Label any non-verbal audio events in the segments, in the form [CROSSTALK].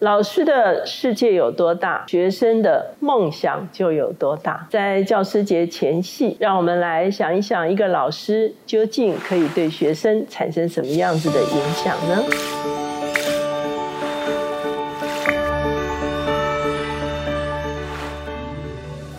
老师的世界有多大，学生的梦想就有多大。在教师节前夕，让我们来想一想，一个老师究竟可以对学生产生什么样子的影响呢？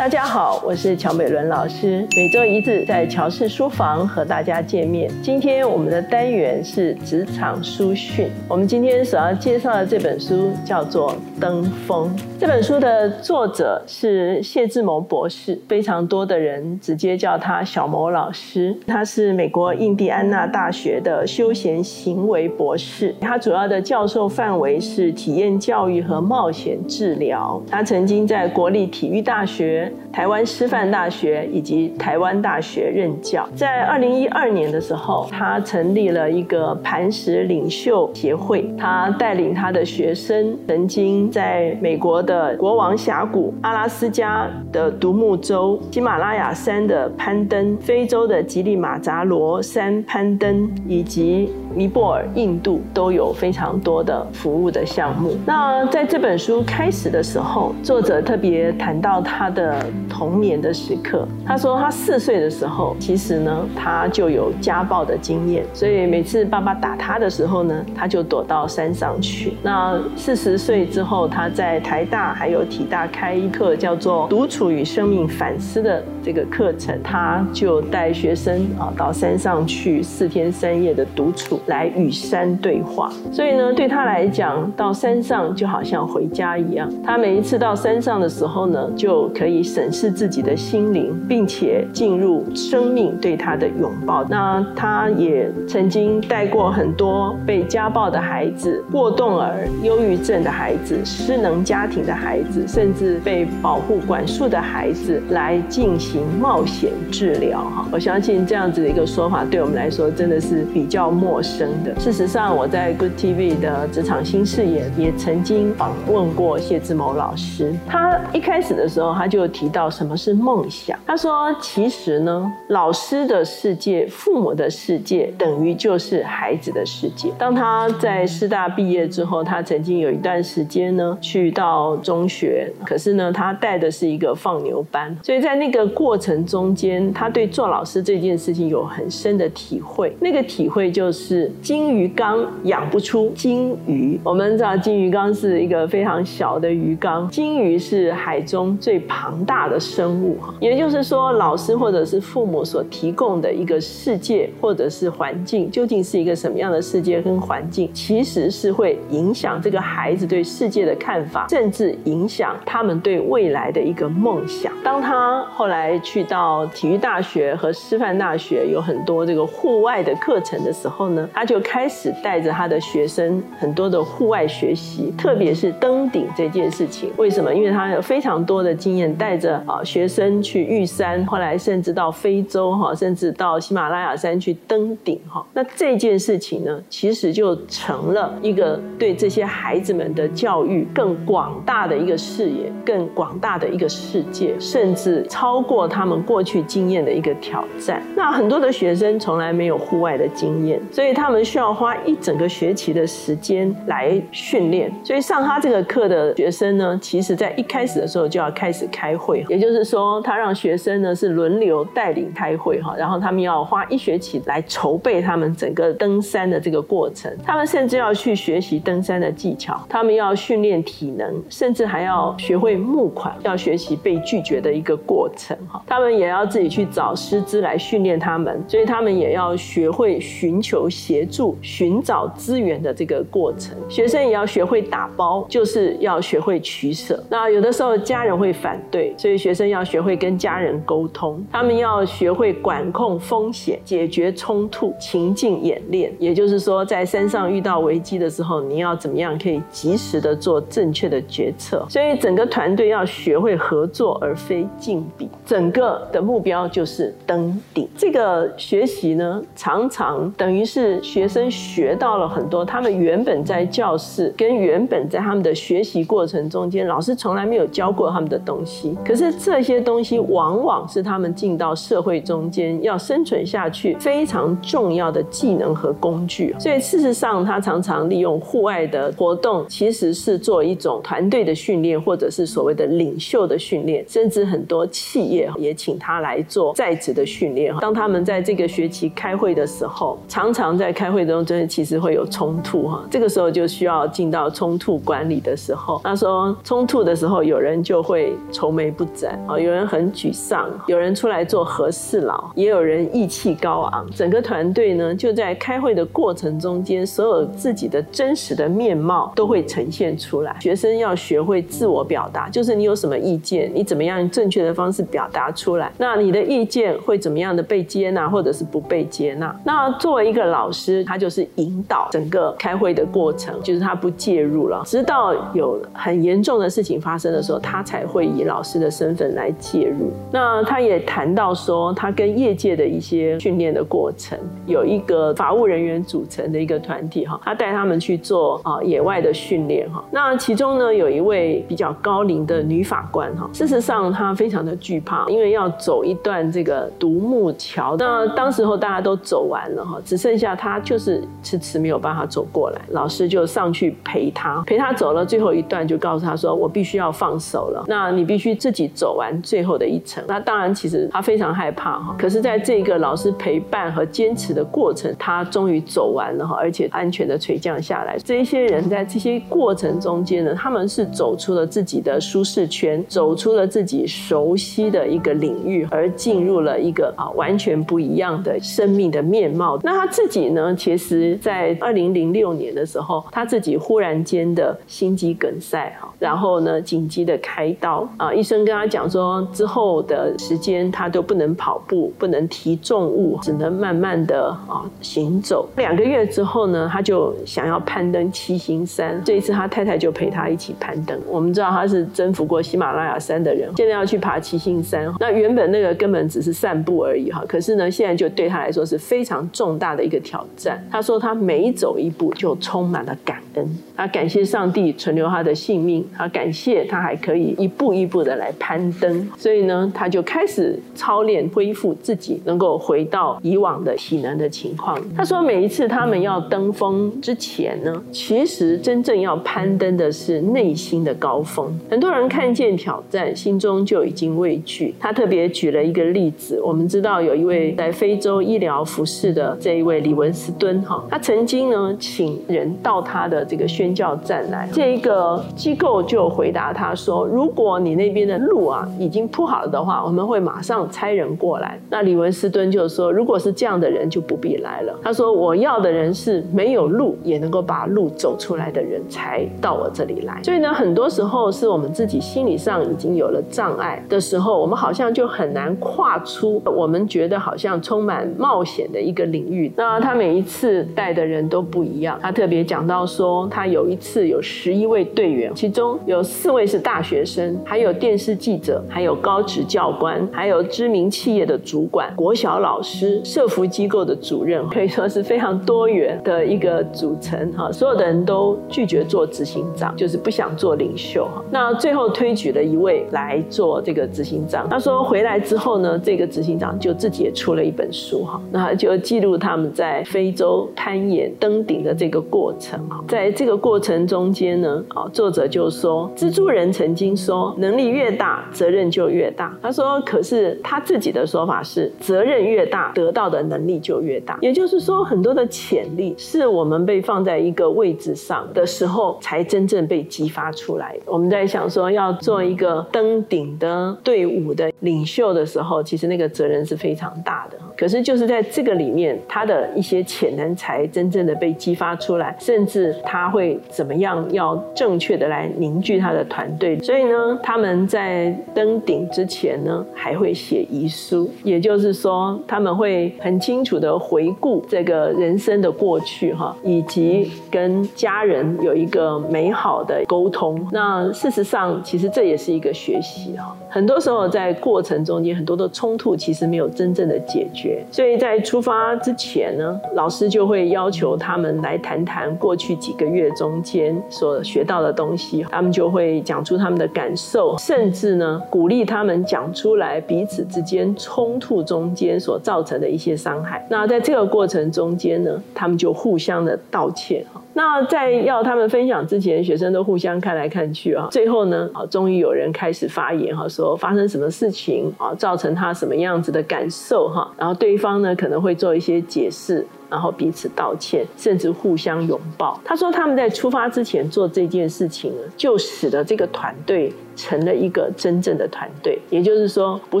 大家好，我是乔美伦老师。每周一次在乔氏书房和大家见面。今天我们的单元是职场书讯。我们今天所要介绍的这本书叫做《登峰》。这本书的作者是谢志谋博士，非常多的人直接叫他小谋老师。他是美国印第安纳大学的休闲行为博士。他主要的教授范围是体验教育和冒险治疗。他曾经在国立体育大学。台湾师范大学以及台湾大学任教。在二零一二年的时候，他成立了一个磐石领袖协会。他带领他的学生，曾经在美国的国王峡谷、阿拉斯加的独木舟、喜马拉雅山的攀登、非洲的吉利马扎罗山攀登，以及尼泊尔、印度都有非常多的服务的项目。那在这本书开始的时候，作者特别谈到他的。童年的时刻，他说他四岁的时候，其实呢他就有家暴的经验，所以每次爸爸打他的时候呢，他就躲到山上去。那四十岁之后，他在台大还有体大开一课叫做“独处与生命反思”的这个课程，他就带学生啊到山上去四天三夜的独处，来与山对话。所以呢，对他来讲，到山上就好像回家一样。他每一次到山上的时候呢，就可以。审视自己的心灵，并且进入生命对他的拥抱。那他也曾经带过很多被家暴的孩子、过动儿、忧郁症的孩子、失能家庭的孩子，甚至被保护管束的孩子来进行冒险治疗。哈，我相信这样子的一个说法对我们来说真的是比较陌生的。事实上，我在 Good TV 的职场新视野也曾经访问过谢志谋老师。他一开始的时候，他就提。到什么是梦想？他说：“其实呢，老师的世界、父母的世界，等于就是孩子的世界。当他在师大毕业之后，他曾经有一段时间呢，去到中学，可是呢，他带的是一个放牛班，所以在那个过程中间，他对做老师这件事情有很深的体会。那个体会就是金鱼缸养不出金鱼。我们知道金鱼缸是一个非常小的鱼缸，金鱼是海中最庞大。”的生物，也就是说，老师或者是父母所提供的一个世界或者是环境，究竟是一个什么样的世界跟环境，其实是会影响这个孩子对世界的看法，甚至影响他们对未来的一个梦想。当他后来去到体育大学和师范大学，有很多这个户外的课程的时候呢，他就开始带着他的学生很多的户外学习，特别是登顶这件事情。为什么？因为他有非常多的经验，带着。啊，学生去玉山，后来甚至到非洲哈，甚至到喜马拉雅山去登顶哈。那这件事情呢，其实就成了一个对这些孩子们的教育更广大的一个视野，更广大的一个世界，甚至超过他们过去经验的一个挑战。那很多的学生从来没有户外的经验，所以他们需要花一整个学期的时间来训练。所以上他这个课的学生呢，其实在一开始的时候就要开始开会。也就是说，他让学生呢是轮流带领开会哈，然后他们要花一学期来筹备他们整个登山的这个过程。他们甚至要去学习登山的技巧，他们要训练体能，甚至还要学会募款，要学习被拒绝的一个过程哈。他们也要自己去找师资来训练他们，所以他们也要学会寻求协助、寻找资源的这个过程。学生也要学会打包，就是要学会取舍。那有的时候家人会反对。所以学生要学会跟家人沟通，他们要学会管控风险、解决冲突、情境演练。也就是说，在山上遇到危机的时候，你要怎么样可以及时的做正确的决策？所以整个团队要学会合作，而非竞比。整个的目标就是登顶。这个学习呢，常常等于是学生学到了很多他们原本在教室跟原本在他们的学习过程中间，老师从来没有教过他们的东西。可是这些东西往往是他们进到社会中间要生存下去非常重要的技能和工具。所以事实上，他常常利用户外的活动，其实是做一种团队的训练，或者是所谓的领袖的训练，甚至很多企业也请他来做在职的训练。当他们在这个学期开会的时候，常常在在开会中，真的其实会有冲突哈。这个时候就需要进到冲突管理的时候。他说，冲突的时候，有人就会愁眉不展啊，有人很沮丧，有人出来做和事佬，也有人意气高昂。整个团队呢，就在开会的过程中间，所有自己的真实的面貌都会呈现出来。学生要学会自我表达，就是你有什么意见，你怎么样正确的方式表达出来，那你的意见会怎么样的被接纳，或者是不被接纳？那作为一个老师，师他就是引导整个开会的过程，就是他不介入了，直到有很严重的事情发生的时候，他才会以老师的身份来介入。那他也谈到说，他跟业界的一些训练的过程，有一个法务人员组成的一个团体哈，他带他们去做啊野外的训练哈。那其中呢，有一位比较高龄的女法官哈，事实上她非常的惧怕，因为要走一段这个独木桥。那当时候大家都走完了哈，只剩下他就是迟迟没有办法走过来，老师就上去陪他，陪他走了最后一段，就告诉他说：“我必须要放手了，那你必须自己走完最后的一程。”那当然，其实他非常害怕哈，可是在这个老师陪伴和坚持的过程，他终于走完了哈，而且安全的垂降下来。这些人在这些过程中间呢，他们是走出了自己的舒适圈，走出了自己熟悉的一个领域，而进入了一个啊完全不一样的生命的面貌。那他自己呢，其实在二零零六年的时候，他自己忽然间的心肌梗塞哈，然后呢紧急的开刀啊，医生跟他讲说，之后的时间他都不能跑步，不能提重物，只能慢慢的啊行走。两个月之后呢，他就想要攀登七星山，这一次他太太就陪他一起攀登。我们知道他是征服过喜马拉雅山的人，现在要去爬七星山。那原本那个根本只是散步而已哈，可是呢，现在就对他来说是非常重大的一个挑挑战。他说他每走一步就充满了感恩，他感谢上帝存留他的性命，他感谢他还可以一步一步的来攀登。所以呢，他就开始操练恢复自己，能够回到以往的体能的情况。他说每一次他们要登峰之前呢，其实真正要攀登的是内心的高峰。很多人看见挑战，心中就已经畏惧。他特别举了一个例子，我们知道有一位在非洲医疗服侍的这一位李文文斯敦哈，他曾经呢请人到他的这个宣教站来，这一个机构就回答他说：如果你那边的路啊已经铺好了的话，我们会马上差人过来。那李文斯敦就说：如果是这样的人，就不必来了。他说：我要的人是没有路也能够把路走出来的人才到我这里来。所以呢，很多时候是我们自己心理上已经有了障碍的时候，我们好像就很难跨出我们觉得好像充满冒险的一个领域。那他每一次带的人都不一样。他特别讲到说，他有一次有十一位队员，其中有四位是大学生，还有电视记者，还有高职教官，还有知名企业的主管、国小老师、社服机构的主任，可以说是非常多元的一个组成哈。所有的人都拒绝做执行长，就是不想做领袖哈。那最后推举了一位来做这个执行长。他说回来之后呢，这个执行长就自己也出了一本书哈，那就记录他们在非洲攀岩登顶的这个过程哈。在这个过程中间呢，啊，作者就说，蜘蛛人曾经说，能力越大，责任就越大。他说，可是他自己的说法是，责任越大，得到的能力就越大。也就是说，很多的潜力是我们被放在一个位置上的时候，才真正被激发出来。我们在想说要做一个登顶的队伍的领袖的时候，其实那个责任是非常大的。可是就是在这个里面，他的一些潜能才真正的被激发出来，甚至他会怎么样要正确的来凝聚他的团队。所以呢，他们在登顶之前呢，还会写遗书，也就是说，他们会很清楚的回顾这个人生的过去哈，以及跟家人有一个美好的沟通。那事实上，其实这也是一个学习哈。很多时候在过程中间，很多的冲突其实没有真正的解决。所以在出发之前呢，老师就会要求他们来谈谈过去几个月中间所学到的东西，他们就会讲出他们的感受，甚至呢鼓励他们讲出来彼此之间冲突中间所造成的一些伤害。那在这个过程中间呢，他们就互相的道歉。那在要他们分享之前，学生都互相看来看去啊。最后呢，啊，终于有人开始发言哈，说发生什么事情啊，造成他什么样子的感受哈。然后对方呢，可能会做一些解释。然后彼此道歉，甚至互相拥抱。他说他们在出发之前做这件事情呢，就使得这个团队成了一个真正的团队。也就是说，不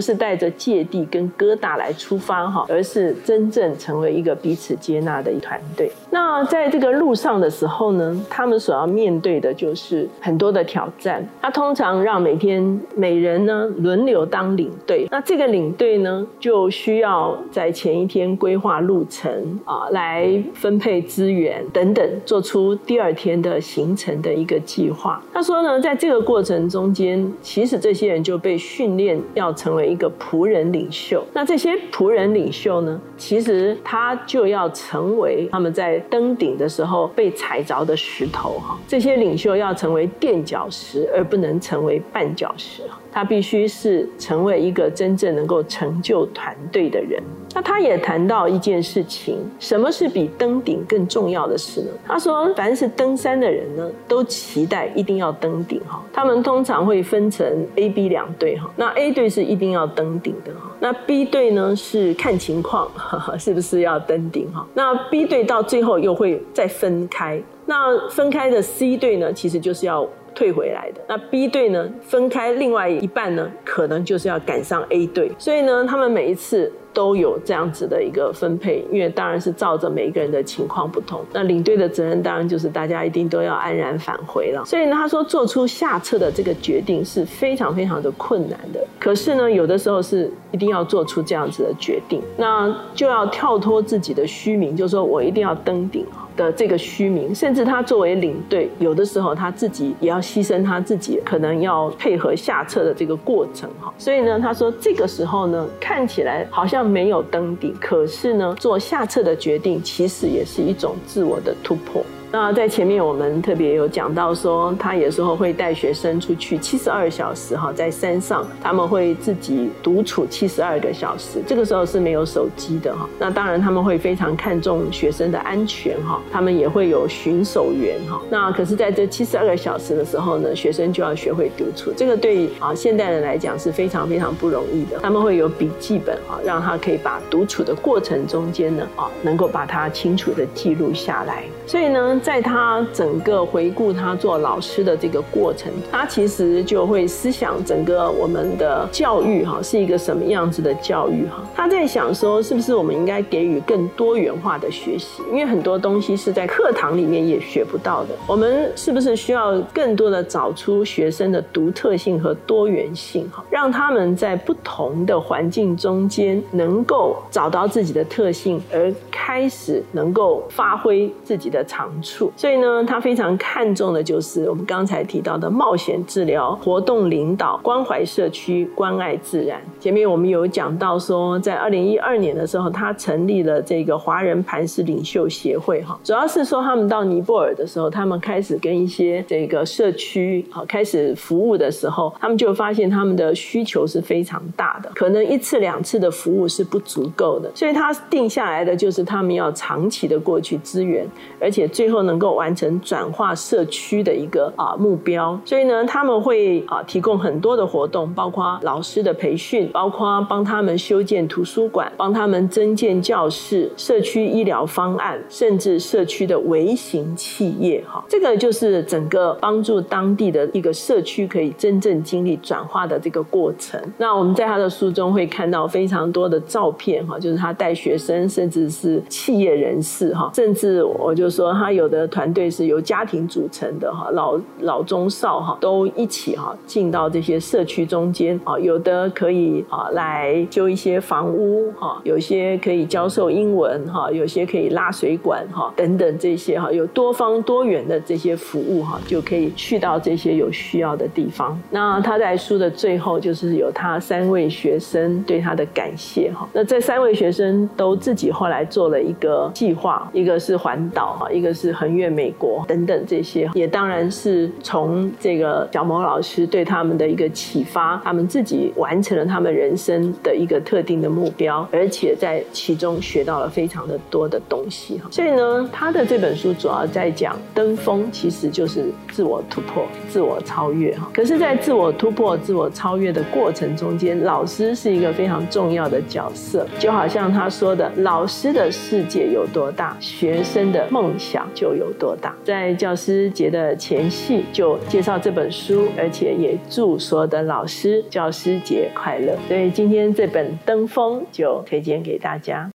是带着芥蒂跟疙瘩来出发哈，而是真正成为一个彼此接纳的一团队。那在这个路上的时候呢，他们所要面对的就是很多的挑战。他通常让每天每人呢轮流当领队，那这个领队呢就需要在前一天规划路程啊。来分配资源等等，做出第二天的行程的一个计划。他说呢，在这个过程中间，其实这些人就被训练要成为一个仆人领袖。那这些仆人领袖呢，其实他就要成为他们在登顶的时候被踩着的石头哈。这些领袖要成为垫脚石，而不能成为绊脚石。他必须是成为一个真正能够成就团队的人。那他也谈到一件事情，什么是比登顶更重要的事呢？他说，凡是登山的人呢，都期待一定要登顶哈。他们通常会分成 A、B 两队哈。那 A 队是一定要登顶的哈。那 B 队呢是看情况 [LAUGHS] 是不是要登顶哈。那 B 队到最后又会再分开。那分开的 C 队呢，其实就是要。退回来的那 B 队呢？分开另外一半呢，可能就是要赶上 A 队，所以呢，他们每一次。都有这样子的一个分配，因为当然是照着每一个人的情况不同。那领队的责任当然就是大家一定都要安然返回了。所以呢，他说做出下撤的这个决定是非常非常的困难的。可是呢，有的时候是一定要做出这样子的决定，那就要跳脱自己的虚名，就是说我一定要登顶的这个虚名。甚至他作为领队，有的时候他自己也要牺牲他自己，可能要配合下撤的这个过程哈。所以呢，他说这个时候呢，看起来好像。没有登顶，可是呢，做下撤的决定，其实也是一种自我的突破。那在前面我们特别有讲到说，他有时候会带学生出去七十二小时哈，在山上他们会自己独处七十二个小时，这个时候是没有手机的哈。那当然他们会非常看重学生的安全哈，他们也会有巡守员哈。那可是在这七十二个小时的时候呢，学生就要学会独处，这个对啊现代人来讲是非常非常不容易的。他们会有笔记本啊，让他可以把独处的过程中间呢啊，能够把它清楚的记录下来。所以呢。在他整个回顾他做老师的这个过程，他其实就会思想整个我们的教育哈是一个什么样子的教育哈。他在想说，是不是我们应该给予更多元化的学习？因为很多东西是在课堂里面也学不到的。我们是不是需要更多的找出学生的独特性和多元性哈，让他们在不同的环境中间能够找到自己的特性，而开始能够发挥自己的长处。所以呢，他非常看重的就是我们刚才提到的冒险治疗、活动领导、关怀社区、关爱自然。前面我们有讲到说，在二零一二年的时候，他成立了这个华人磐石领袖协会，哈，主要是说他们到尼泊尔的时候，他们开始跟一些这个社区啊开始服务的时候，他们就发现他们的需求是非常大的，可能一次两次的服务是不足够的，所以他定下来的就是他们要长期的过去支援，而且最后。能够完成转化社区的一个啊目标，所以呢，他们会啊提供很多的活动，包括老师的培训，包括帮他们修建图书馆，帮他们增建教室、社区医疗方案，甚至社区的微型企业。哈，这个就是整个帮助当地的一个社区可以真正经历转化的这个过程。那我们在他的书中会看到非常多的照片，哈，就是他带学生，甚至是企业人士，哈，甚至我就说他有。有的团队是由家庭组成的哈，老老中少哈都一起哈进到这些社区中间啊，有的可以啊来修一些房屋哈，有些可以教授英文哈，有些可以拉水管哈等等这些哈，有多方多元的这些服务哈，就可以去到这些有需要的地方。那他在书的最后就是有他三位学生对他的感谢哈，那这三位学生都自己后来做了一个计划，一个是环岛哈，一个是横越美国等等这些，也当然是从这个小毛老师对他们的一个启发，他们自己完成了他们人生的一个特定的目标，而且在其中学到了非常的多的东西哈。所以呢，他的这本书主要在讲登峰，其实就是自我突破、自我超越哈。可是，在自我突破、自我超越的过程中间，老师是一个非常重要的角色，就好像他说的，老师的世界有多大，学生的梦想就就有多大。在教师节的前夕，就介绍这本书，而且也祝所有的老师教师节快乐。所以今天这本《登峰》就推荐给大家。